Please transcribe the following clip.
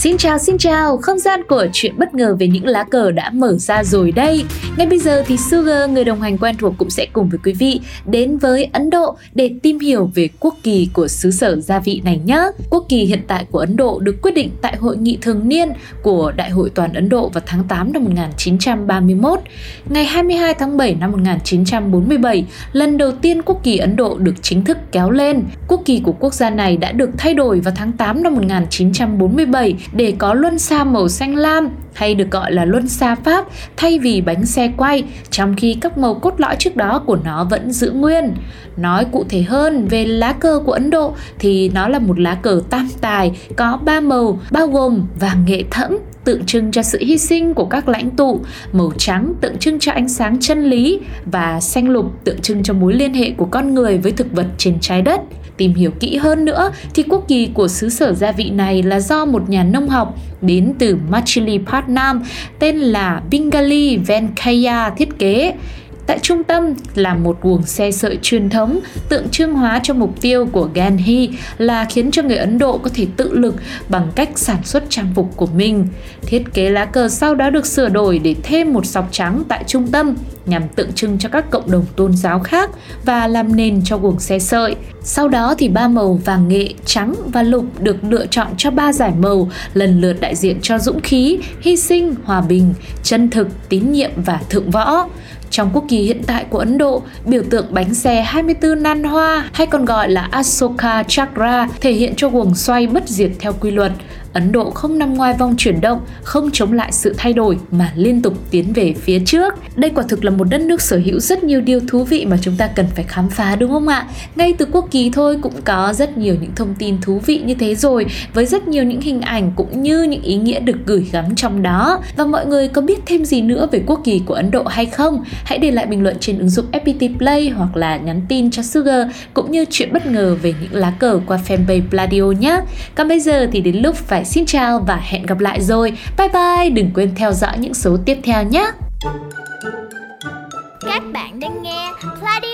Xin chào xin chào, không gian của chuyện bất ngờ về những lá cờ đã mở ra rồi đây. Ngay bây giờ thì Sugar, người đồng hành quen thuộc cũng sẽ cùng với quý vị đến với Ấn Độ để tìm hiểu về quốc kỳ của xứ sở gia vị này nhé. Quốc kỳ hiện tại của Ấn Độ được quyết định tại hội nghị thường niên của Đại hội toàn Ấn Độ vào tháng 8 năm 1931. Ngày 22 tháng 7 năm 1947, lần đầu tiên quốc kỳ Ấn Độ được chính thức kéo lên. Quốc kỳ của quốc gia này đã được thay đổi vào tháng 8 năm 1947 để có luân xa màu xanh lam hay được gọi là luân xa Pháp thay vì bánh xe quay, trong khi các màu cốt lõi trước đó của nó vẫn giữ nguyên. Nói cụ thể hơn về lá cờ của Ấn Độ thì nó là một lá cờ tam tài có ba màu bao gồm vàng nghệ thẫm, tượng trưng cho sự hy sinh của các lãnh tụ, màu trắng tượng trưng cho ánh sáng chân lý và xanh lục tượng trưng cho mối liên hệ của con người với thực vật trên trái đất. Tìm hiểu kỹ hơn nữa thì quốc kỳ của xứ sở gia vị này là do một nhà nông học đến từ Machilipatnam tên là Bingali Venkaya thiết kế. Tại trung tâm là một guồng xe sợi truyền thống tượng trưng hóa cho mục tiêu của Gandhi là khiến cho người Ấn Độ có thể tự lực bằng cách sản xuất trang phục của mình. Thiết kế lá cờ sau đó được sửa đổi để thêm một sọc trắng tại trung tâm nhằm tượng trưng cho các cộng đồng tôn giáo khác và làm nền cho guồng xe sợi. Sau đó thì ba màu vàng nghệ, trắng và lục được lựa chọn cho ba giải màu lần lượt đại diện cho dũng khí, hy sinh, hòa bình, chân thực, tín nhiệm và thượng võ. Trong quốc kỳ hiện tại của Ấn Độ, biểu tượng bánh xe 24 nan hoa hay còn gọi là Ashoka Chakra thể hiện cho guồng xoay bất diệt theo quy luật. Ấn Độ không nằm ngoài vòng chuyển động, không chống lại sự thay đổi mà liên tục tiến về phía trước. Đây quả thực là một đất nước sở hữu rất nhiều điều thú vị mà chúng ta cần phải khám phá đúng không ạ? Ngay từ quốc kỳ thôi cũng có rất nhiều những thông tin thú vị như thế rồi, với rất nhiều những hình ảnh cũng như những ý nghĩa được gửi gắm trong đó. Và mọi người có biết thêm gì nữa về quốc kỳ của Ấn Độ hay không? hãy để lại bình luận trên ứng dụng FPT Play hoặc là nhắn tin cho Sugar cũng như chuyện bất ngờ về những lá cờ qua fanpage Pladio nhé. Còn bây giờ thì đến lúc phải xin chào và hẹn gặp lại rồi. Bye bye, đừng quên theo dõi những số tiếp theo nhé. Các bạn đang nghe Pladio